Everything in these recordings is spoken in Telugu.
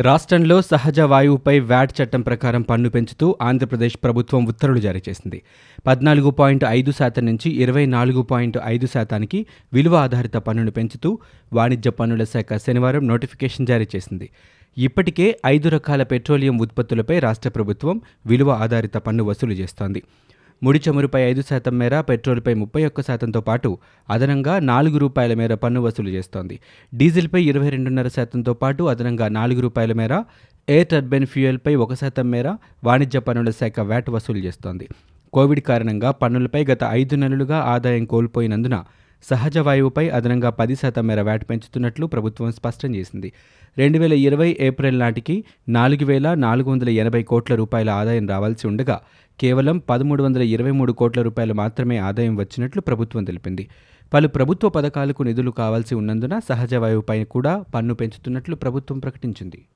రాష్ట్రంలో సహజ వాయువుపై వ్యాట్ చట్టం ప్రకారం పన్ను పెంచుతూ ఆంధ్రప్రదేశ్ ప్రభుత్వం ఉత్తర్వులు జారీ చేసింది. పద్నాలుగు పాయింట్ ఐదు శాతం నుంచి ఇరవై నాలుగు పాయింట్ ఐదు శాతానికి విలువ ఆధారిత పన్నును పెంచుతూ వాణిజ్య పన్నుల శాఖ శనివారం నోటిఫికేషన్ జారీ చేసింది. ఇప్పటికే ఐదు రకాల పెట్రోలియం ఉత్పత్తులపై రాష్ట్ర ప్రభుత్వం విలువ ఆధారిత పన్ను వసూలు చేస్తోంది. ముడి చమురుపై ఐదు శాతం మేర పెట్రోల్పై ముప్పై ఒక్క శాతంతో పాటు అదనంగా నాలుగు రూపాయల మేర పన్ను వసూలు చేస్తోంది. డీజిల్పై ఇరవై రెండున్నర శాతంతో పాటు అదనంగా నాలుగు రూపాయల మేర ఎయిర్ టర్బైన్ ఫ్యూయల్పై ఒక శాతం మేర వాణిజ్య పన్నుల శాఖ వ్యాట్ వసూలు చేస్తోంది. కోవిడ్ కారణంగా పన్నులపై గత ఐదు నెలలుగా ఆదాయం కోల్పోయినందున సహజ వాయువుపై అదనంగా పది శాతం మేర వ్యాట్ పెంచుతున్నట్లు ప్రభుత్వం స్పష్టం చేసింది. రెండు వేల ఇరవై ఏప్రిల్ నాటికి నాలుగు వేల నాలుగు వందల ఎనభై కోట్ల రూపాయల ఆదాయం రావాల్సి ఉండగా కేవలం పదమూడు వందల ఇరవై మూడు కోట్ల రూపాయలు మాత్రమే ఆదాయం వచ్చినట్లు ప్రభుత్వం తెలిపింది. పలు ప్రభుత్వ పథకాలకు నిధులు కావాల్సి ఉన్నందున సహజ వాయువుపై కూడా పన్ను పెంచుతున్నట్లు ప్రభుత్వం ప్రకటించింది.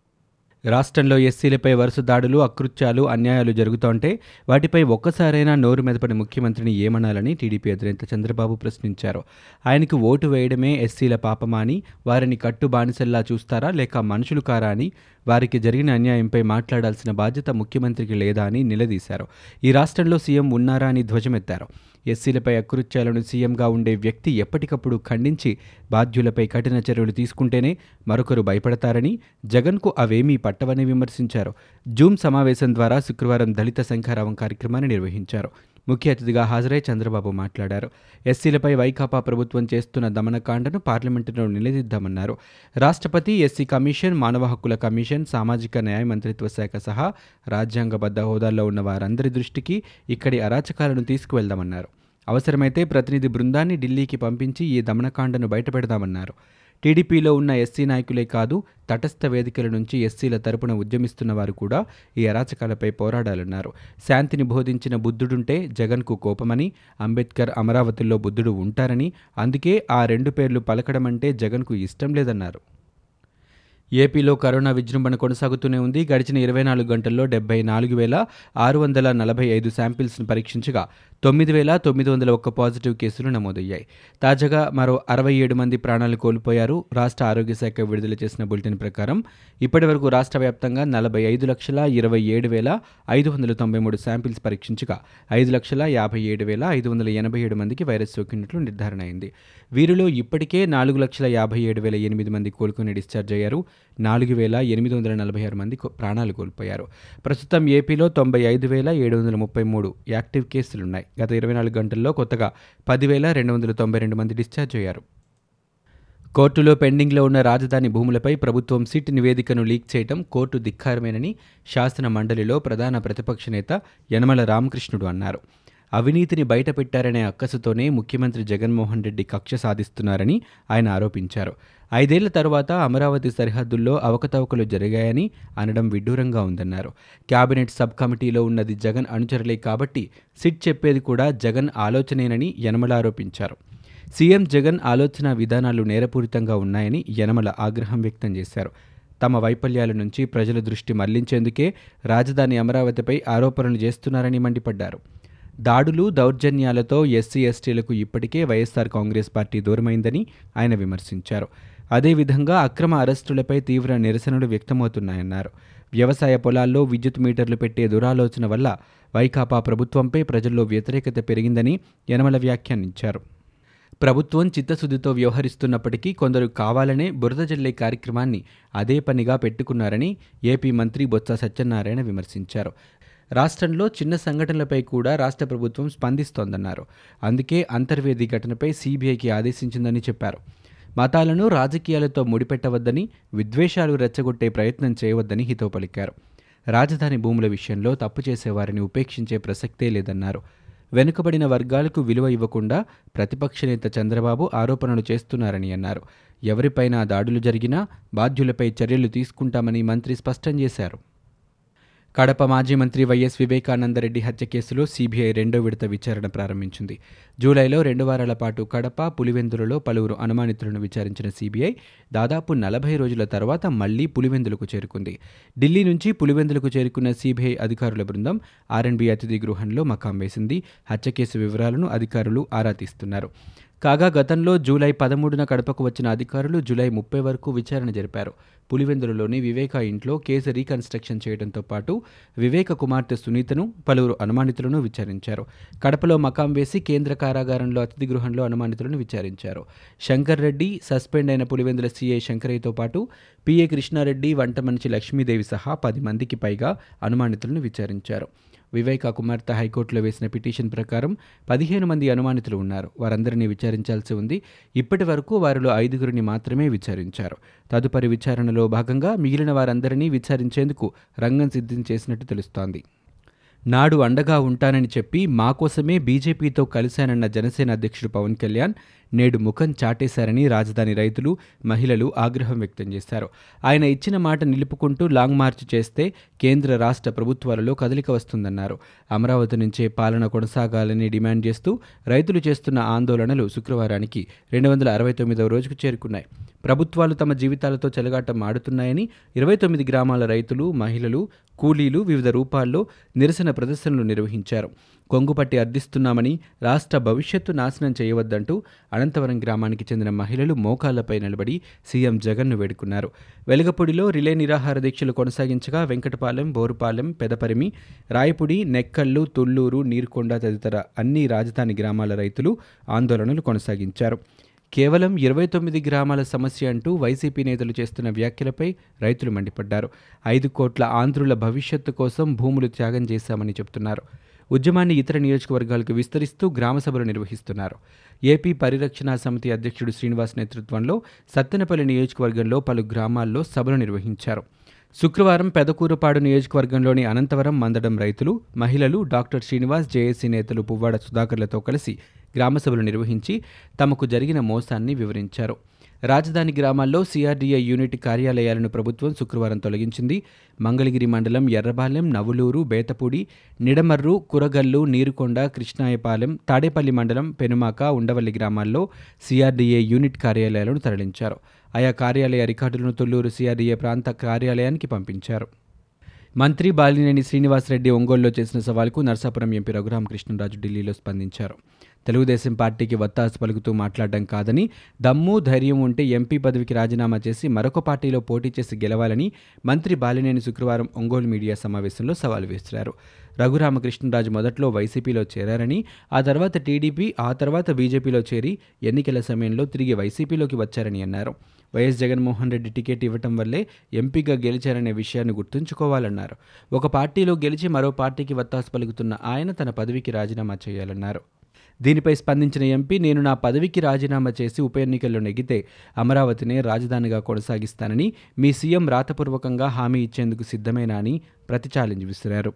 రాష్ట్రంలో ఎస్సీలపై వరుస దాడులు అకృత్యాలు అన్యాయాలు జరుగుతుంటే వాటిపై ఒక్కసారైనా నోరు మెదపని ముఖ్యమంత్రిని ఏమనాలని టీడీపీ అధినేత చంద్రబాబు ప్రశ్నించారు. ఆయనకు ఓటు వేయడమే ఎస్సీల పాపమా అని వారిని కట్టు బానిసల్లా చూస్తారా లేక మనుషులు కారా అని వారికి జరిగిన అన్యాయంపై మాట్లాడాల్సిన బాధ్యత ముఖ్యమంత్రికి లేదా అని నిలదీశారు. ఈ రాష్ట్రంలో సీఎం ఉన్నారా అని ధ్వజమెత్తారు. ఎస్సీలపై అకృత్యాలను సీఎంగా ఉండే వ్యక్తి ఎప్పటికప్పుడు ఖండించి బాధ్యులపై కఠిన చర్యలు తీసుకుంటేనే మరొకరు భయపడతారని జగన్కు అవేమీ పట్టవని విమర్శించారు. జూమ్ సమావేశం ద్వారా శుక్రవారం దళిత శంఖారావం కార్యక్రమాన్ని నిర్వహించారు. ముఖ్య అతిథిగా హాజరై చంద్రబాబు మాట్లాడారు. ఎస్సీలపై వైకాపా ప్రభుత్వం చేస్తున్న దమనకాండను పార్లమెంటులో నిలదీద్దామన్నారు. రాష్ట్రపతి ఎస్సీ కమిషన్ మానవ హక్కుల కమిషన్ సామాజిక న్యాయ మంత్రిత్వ శాఖ సహా రాజ్యాంగబద్ధ హోదాల్లో ఉన్న వారందరి దృష్టికి ఇక్కడి అరాచకాలను తీసుకువెళ్దామన్నారు. అవసరమైతే ప్రతినిధి బృందాన్ని ఢిల్లీకి పంపించి ఈ దమనకాండను బయటపెడదామన్నారు. టీడీపీలో ఉన్న ఎస్సీ నాయకులే కాదు తటస్థ వేదికల నుంచి ఎస్సీల తరపున ఉద్యమిస్తున్న వారు కూడా ఈ అరాచకాలపై పోరాడాలన్నారు. శాంతిని బోధించిన బుద్ధుడుంటే జగన్కు కోపమని అంబేద్కర్ అమరావతిలో బుద్ధుడు ఉంటారని అందుకే ఆ రెండు పేర్లు పలకడం అంటే జగన్కు ఇష్టం లేదన్నారు. ఏపీలో కరోనా విజృంభణ కొనసాగుతూనే ఉంది. గడిచిన ఇరవై నాలుగు గంటల్లో డెబ్బై నాలుగు వేల ఆరు వందల నలభై ఐదు శాంపిల్స్ను పరీక్షించగా తొమ్మిది వేల తొమ్మిది వందల ఒక్క పాజిటివ్ కేసులు నమోదయ్యాయి. తాజాగా మరో అరవై ఏడు మంది ప్రాణాలు కోల్పోయారు. రాష్ట్ర ఆరోగ్య శాఖ విడుదల చేసిన బులెటిన్ ప్రకారం ఇప్పటి వరకు రాష్ట్ర వ్యాప్తంగా నలభై ఐదు లక్షల ఇరవై ఏడు వేల ఐదు వందల తొంభై మూడు శాంపిల్స్ పరీక్షించగా ఐదు లక్షల యాభై ఏడు వేల ఐదు వందల ఎనభై ఏడు మందికి వైరస్ సోకినట్లు నిర్ధారణ అయింది. వీరిలో ఇప్పటికే నాలుగు లక్షల యాభై ఏడు వేల ఎనిమిది మంది కోలుకుని డిశ్చార్జ్ అయ్యారు. నాలుగు వేల ఎనిమిది వందల నలభై ఆరు మంది ప్రాణాలు కోల్పోయారు. ప్రస్తుతం ఏపీలో తొంభై ఐదు వేల ఏడు వందల ముప్పై మూడు యాక్టివ్ కేసులున్నాయి. గత ఇరవై నాలుగు గంటల్లో కొత్తగా పదివేల రెండు వందల తొంభై రెండు మంది డిశ్చార్జ్ అయ్యారు. కోర్టులో పెండింగ్లో ఉన్న రాజధాని భూములపై ప్రభుత్వం సిట్ నివేదికను లీక్ చేయడం కోర్టు ధిక్కారమేనని శాసన మండలిలో ప్రధాన ప్రతిపక్ష నేత యనమల రామకృష్ణుడు అన్నారు. అవినీతిని బయటపెట్టారనే అక్కసుతోనే ముఖ్యమంత్రి జగన్మోహన్ రెడ్డి కక్ష సాధిస్తున్నారని ఆయన ఆరోపించారు. ఐదేళ్ళ తర్వాత అమరావతి సరిహద్దుల్లో అవకతవకలు జరిగాయని అనడం విడ్డూరంగా ఉందన్నారు. కేబినెట్ సబ్ కమిటీలో ఉన్నది జగన్ అనుచరులే కాబట్టి సిట్ చెప్పేది కూడా జగన్ ఆలోచనేనని యనమల ఆరోపించారు. సీఎం జగన్ ఆలోచన విధానాలు నేరపూరితంగా ఉన్నాయని యనమల ఆగ్రహం వ్యక్తం చేశారు. తమ వైఫల్యాల నుంచి ప్రజల దృష్టి మళ్ళించేందుకే రాజధాని అమరావతిపై ఆరోపణలు చేస్తున్నారని మండిపడ్డారు. దాడులు దౌర్జన్యాలతో ఎస్సీ ఎస్టీలకు ఇప్పటికే వైఎస్సార్ కాంగ్రెస్ పార్టీ దూరమైందని ఆయన విమర్శించారు. అదేవిధంగా అక్రమ అరెస్టులపై తీవ్ర నిరసనలు వ్యక్తమవుతున్నాయన్నారు. వ్యవసాయ పొలాల్లో విద్యుత్ మీటర్లు పెట్టే దురాలోచన వల్ల వైకాపా ప్రభుత్వంపై ప్రజల్లో వ్యతిరేకత పెరిగిందని యనమల వ్యాఖ్యానించారు. ప్రభుత్వం చిత్తశుద్ధితో వ్యవహరిస్తున్నప్పటికీ కొందరు కావాలనే బురద జల్లే కార్యక్రమాన్ని అదే పనిగా పెట్టుకున్నారని ఏపీ మంత్రి బొత్స సత్యనారాయణ విమర్శించారు. రాష్ట్రంలో చిన్న సంఘటనలపై కూడా రాష్ట్ర ప్రభుత్వం స్పందిస్తోందన్నారు. అందుకే అంతర్వేది ఘటనపై సీబీఐకి ఆదేశించిందని చెప్పారు. మతాలను రాజకీయాలతో ముడిపెట్టవద్దని విద్వేషాలు రెచ్చగొట్టే ప్రయత్నం చేయవద్దని హితో పలికారు. రాజధాని భూముల విషయంలో తప్పు చేసేవారిని ఉపేక్షించే ప్రసక్తే లేదన్నారు. వెనుకబడిన వర్గాలకు విలువ ఇవ్వకుండా ప్రతిపక్ష నేత చంద్రబాబు ఆరోపణలు చేస్తున్నారని అన్నారు. ఎవరిపైనా దాడులు జరిగినా బాధ్యులపై చర్యలు తీసుకుంటామని మంత్రి స్పష్టం చేశారు. కడప మాజీ మంత్రి వైఎస్ వివేకానందరెడ్డి హత్య కేసులో సీబీఐ రెండో విడత విచారణ ప్రారంభించింది. జూలైలో రెండు వారాల పాటు కడప పులివెందులలో పలువురు అనుమానితులను విచారించిన సీబీఐ దాదాపు నలభై రోజుల తర్వాత మళ్ళీ పులివెందులకు చేరుకుంది. ఢిల్లీ నుంచి పులివెందులకు చేరుకున్న సీబీఐ అధికారుల బృందం ఆర్ఎన్బి అతిథి గృహంలో మకాం వేసింది. హత్య కేసు వివరాలను అధికారులు ఆరా తీస్తున్నారు. కాగా గతంలో జూలై పదమూడున కడపకు వచ్చిన అధికారులు జూలై ముప్పై వరకు విచారణ జరిపారు. పులివెందులలోని వివేక ఇంట్లో కేసు రీకన్స్ట్రక్షన్ చేయడంతో పాటు వివేక కుమార్తె సునీతను పలువురు అనుమానితులను విచారించారు. కడపలో మకాం వేసి కేంద్ర కారాగారంలో అతిథి గృహంలో అనుమానితులను విచారించారు. శంకర్ రెడ్డి సస్పెండ్ అయిన పులివెందుల సీఐ శంకరయ్యతో పాటు పిఏ కృష్ణారెడ్డి వంట మనిషి లక్ష్మీదేవి సహా పది మందికి పైగా అనుమానితులను విచారించారు. వివేకా కుమార్తె హైకోర్టులో వేసిన పిటిషన్ ప్రకారం పదిహేను మంది అనుమానితులు ఉన్నారు. వారందరినీ విచారించాల్సి ఉంది. ఇప్పటి వరకు వారిలో ఐదుగురిని మాత్రమే విచారించారు. తదుపరి విచారణలో భాగంగా మిగిలిన వారందరినీ విచారించేందుకు రంగం సిద్ధం చేసినట్టు తెలుస్తోంది. నాడు అండగా ఉంటానని చెప్పి మా కోసమే బీజేపీతో కలిశానన్న జనసేన అధ్యక్షుడు పవన్ కళ్యాణ్ నేడు ముఖం చాటేశారని రాజధాని రైతులు మహిళలు ఆగ్రహం వ్యక్తం చేశారు. ఆయన ఇచ్చిన మాట నిలుపుకుంటూ లాంగ్ మార్చ్ చేస్తే కేంద్ర రాష్ట్ర ప్రభుత్వాలలో కదలిక వస్తుందన్నారు. అమరావతి నుంచే పాలన కొనసాగాలని డిమాండ్ చేస్తూ రైతులు చేస్తున్న ఆందోళనలు శుక్రవారానికి రెండు వందల అరవై తొమ్మిదవ రోజుకు చేరుకున్నాయి. ప్రభుత్వాలు తమ జీవితాలతో చెలగాటం ఆడుతున్నాయని ఇరవై తొమ్మిది గ్రామాల రైతులు మహిళలు కూలీలు వివిధ రూపాల్లో నిరసన ప్రదర్శనలు నిర్వహించారు. కొంగుపట్టి అర్థిస్తున్నామని రాష్ట్ర భవిష్యత్తు నాశనం చేయవద్దంటూ అనంతవరం గ్రామానికి చెందిన మహిళలు మోకాళ్ళపై నిలబడి సీఎం జగన్ను వేడుకున్నారు. వెలగపూడిలో రిలే నిరాహార దీక్షలు కొనసాగించగా వెంకటపాలెం బోరుపాలెం పెదపరిమి రాయపుడి నెక్కల్లు తుళ్ళూరు నీరుకొండ తదితర అన్ని రాజధాని గ్రామాల రైతులు ఆందోళనలు కొనసాగించారు. కేవలం ఇరవై తొమ్మిది గ్రామాల సమస్య అంటూ వైసీపీ నేతలు చేస్తున్న వ్యాఖ్యలపై రైతులు మండిపడ్డారు. ఐదు కోట్ల ఆంధ్రుల భవిష్యత్తు కోసం భూములు త్యాగం చేశామని చెబుతున్నారు. ఉద్యమాన్ని ఇతర నియోజకవర్గాలకు విస్తరిస్తూ గ్రామ సభలు నిర్వహిస్తున్నారు. ఏపీ పరిరక్షణ సమితి అధ్యక్షుడు శ్రీనివాస్ నేతృత్వంలో సత్తెనపల్లి నియోజకవర్గంలో పలు గ్రామాల్లో సభలు నిర్వహించారు. శుక్రవారం పెదకూరుపాడు నియోజకవర్గంలోని అనంతవరం మందడం రైతులు మహిళలు డాక్టర్ శ్రీనివాస్ జేఏసీ నేతలు పువ్వాడ సుధాకర్లతో కలిసి గ్రామసభలు నిర్వహించి తమకు జరిగిన మోసాన్ని వివరించారు. రాజధాని గ్రామాల్లో సిఆర్డీఏ యూనిట్ కార్యాలయాలను ప్రభుత్వం శుక్రవారం తొలగించింది. మంగళగిరి మండలం ఎర్రబాలెం నవులూరు బేతపూడి నిడమర్రు కురగల్లు నీరుకొండ కృష్ణాయపాలెం తాడేపల్లి మండలం పెనుమాక ఉండవల్లి గ్రామాల్లో సిఆర్డీఏ యూనిట్ కార్యాలయాలను తరలించారు. ఆయా కార్యాలయ రికార్డులను తొల్లూరు సిఆర్డీఏ ప్రాంత కార్యాలయానికి పంపించారు. మంత్రి బాలినేని శ్రీనివాసరెడ్డి ఒంగోలులో చేసిన సవాల్కు నర్సాపురం ఎంపీ రఘురామకృష్ణరాజు ఢిల్లీలో స్పందించారు. తెలుగుదేశం పార్టీకి వత్తాసు పలుకుతూ మాట్లాడడం కాదని దమ్ము ధైర్యం ఉంటే ఎంపీ పదవికి రాజీనామా చేసి మరొక పార్టీలో పోటీ చేసి గెలవాలని మంత్రి బాలినేని శుక్రవారం ఒంగోలు మీడియా సమావేశంలో సవాల్ విసిరారు. రఘురామకృష్ణరాజు మొదట్లో వైసీపీలో చేరారని ఆ తర్వాత టీడీపీ ఆ తర్వాత బీజేపీలో చేరి ఎన్నికల సమయంలో తిరిగి వైసీపీలోకి వచ్చారని అన్నారు. వైఎస్ జగన్మోహన్ రెడ్డి టికెట్ ఇవ్వటం వల్లే ఎంపీగా గెలిచారనే విషయాన్ని గుర్తుంచుకోవాలన్నారు. ఒక పార్టీలో గెలిచి మరో పార్టీకి వత్తాసు పలుకుతున్న ఆయన తన పదవికి రాజీనామా చేయాలన్నారు. దీనిపై స్పందించిన ఎంపీ నేను నా పదవికి రాజీనామా చేసి ఉప ఎన్నికల్లో నెగ్గితే అమరావతినే రాజధానిగా కొనసాగిస్తానని మీ సీఎం రాతపూర్వకంగా హామీ ఇచ్చేందుకు సిద్ధమేనా అని ప్రతి ఛాలెంజ్ విసిరారు.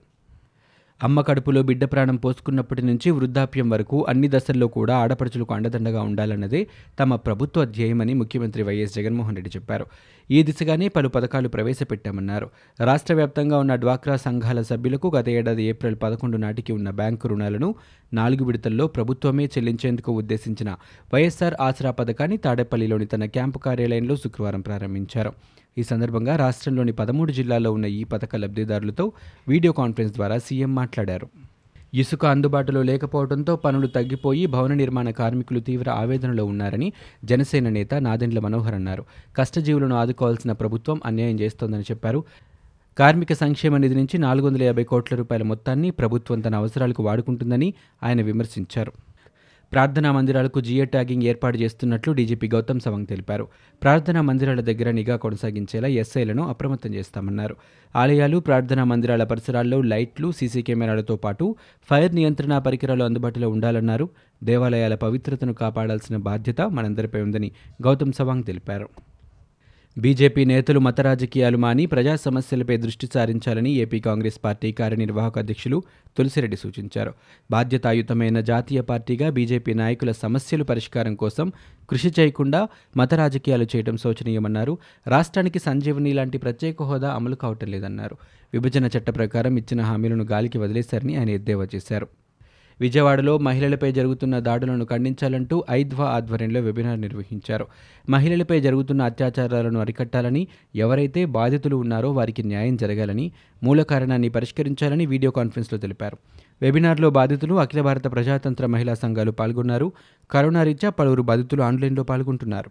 అమ్మ కడుపులో బిడ్డ ప్రాణం పోసుకున్నప్పటి నుంచి వృద్ధాప్యం వరకు అన్ని దశల్లో కూడా ఆడపడుచులకు అండదండగా ఉండాలన్నదే తమ ప్రభుత్వ ధ్యేయమని ముఖ్యమంత్రి వైఎస్ జగన్మోహన్ రెడ్డి చెప్పారు. ఈ దిశగానే పలు పథకాలు ప్రవేశపెట్టామన్నారు. రాష్ట్ర వ్యాప్తంగా ఉన్న డ్వాక్రా సంఘాల సభ్యులకు గత ఏడాది ఏప్రిల్ పదకొండు నాటికి ఉన్న బ్యాంకు రుణాలను నాలుగు విడతల్లో ప్రభుత్వమే చెల్లించేందుకు ఉద్దేశించిన వైఎస్ఆర్ ఆసరా పథకాన్ని తాడేపల్లిలోని తన క్యాంపు కార్యాలయంలో శుక్రవారం ప్రారంభించారు. ఈ సందర్భంగా రాష్ట్రంలోని పదమూడు జిల్లాల్లో ఉన్న ఈ పథక లబ్ధిదారులతో వీడియో కాన్ఫరెన్స్ ద్వారా సీఎం మాట్లాడారు. ఇసుక అందుబాటులో లేకపోవడంతో పనులు తగ్గిపోయి భవన నిర్మాణ కార్మికులు తీవ్ర ఆవేదనలో ఉన్నారని జనసేన నేత నాదెండ్ల మనోహర్ అన్నారు. కష్టజీవులను ఆదుకోవాల్సిన ప్రభుత్వం అన్యాయం చేస్తోందని చెప్పారు. కార్మిక సంక్షేమ నిధి నుంచి నాలుగు వందల యాభై కోట్ల రూపాయల మొత్తాన్ని ప్రభుత్వం తన అవసరాలకు వాడుకుంటుందని ఆయన విమర్శించారు. ప్రార్థనా మందిరాలకు జియో ట్యాగింగ్ ఏర్పాటు చేస్తున్నట్లు డీజీపీ గౌతమ్ సవంగ్ తెలిపారు. ప్రార్థనా మందిరాల దగ్గర నిఘా కొనసాగించేలా ఎస్ఐలను అప్రమత్తం చేస్తామన్నారు. ఆలయాలు ప్రార్థనా మందిరాల పరిసరాల్లో లైట్లు సీసీ కెమెరాలతో పాటు ఫైర్ నియంత్రణ పరికరాలు అందుబాటులో ఉండాలన్నారు. దేవాలయాల పవిత్రతను కాపాడాల్సిన బాధ్యత మనందరిపై ఉందని గౌతమ్ సవాంగ్ తెలిపారు. బీజేపీ నేతలు మత రాజకీయాలు మాని ప్రజా సమస్యలపై దృష్టి సారించాలని ఏపీ కాంగ్రెస్ పార్టీ కార్యనిర్వాహక అధ్యక్షులు తులసిరెడ్డి సూచించారు. బాధ్యతాయుతమైన జాతీయ పార్టీగా బీజేపీ నాయకుల సమస్యలు పరిష్కారం కోసం కృషి చేయకుండా మత రాజకీయాలు చేయడం శోచనీయమన్నారు. రాష్ట్రానికి సంజీవని లాంటి ప్రత్యేక హోదా అమలు కావటం లేదన్నారు. విభజన చట్ట ప్రకారం ఇచ్చిన హామీలను గాలికి వదిలేశారని ఆయన ఎద్దేవా చేశారు. విజయవాడలో మహిళలపై జరుగుతున్న దాడులను ఖండించాలంటూ ఐద్వా ఆధ్వర్యంలో వెబినార్ నిర్వహించారు. మహిళలపై జరుగుతున్న అత్యాచారాలను అరికట్టాలని ఎవరైతే బాధితులు ఉన్నారో వారికి న్యాయం జరగాలని మూల కారణాన్ని పరిష్కరించాలని వీడియో కాన్ఫరెన్స్లో తెలిపారు. వెబినార్లో బాధితులు అఖిల భారత ప్రజాతంత్ర మహిళా సంఘాలు పాల్గొన్నారు. కరోనా రీత్యా పలువురు బాధితులు ఆన్లైన్లో పాల్గొంటున్నారు.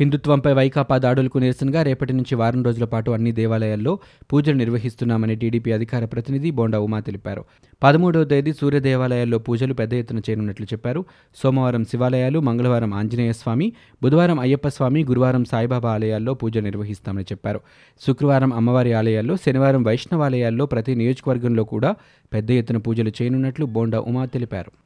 హిందుత్వంపై వైకాపా దాడులకు నిరసనగా రేపటి నుంచి వారం రోజుల పాటు అన్ని దేవాలయాల్లో పూజలు నిర్వహిస్తున్నామని టీడీపీ అధికార ప్రతినిధి బోండా ఉమా తెలిపారు. పదమూడవ తేదీ సూర్య దేవాలయాల్లో పూజలు పెద్ద ఎత్తున చేయనున్నట్లు చెప్పారు. సోమవారం శివాలయాలు మంగళవారం ఆంజనేయ స్వామి బుధవారం అయ్యప్ప స్వామి గురువారం సాయిబాబా ఆలయాల్లో పూజలు నిర్వహిస్తామని చెప్పారు. శుక్రవారం అమ్మవారి ఆలయాల్లో శనివారం వైష్ణవాలయాల్లో ప్రతి నియోజకవర్గంలో కూడా పెద్ద ఎత్తున పూజలు చేయనున్నట్లు బోండా ఉమా తెలిపారు.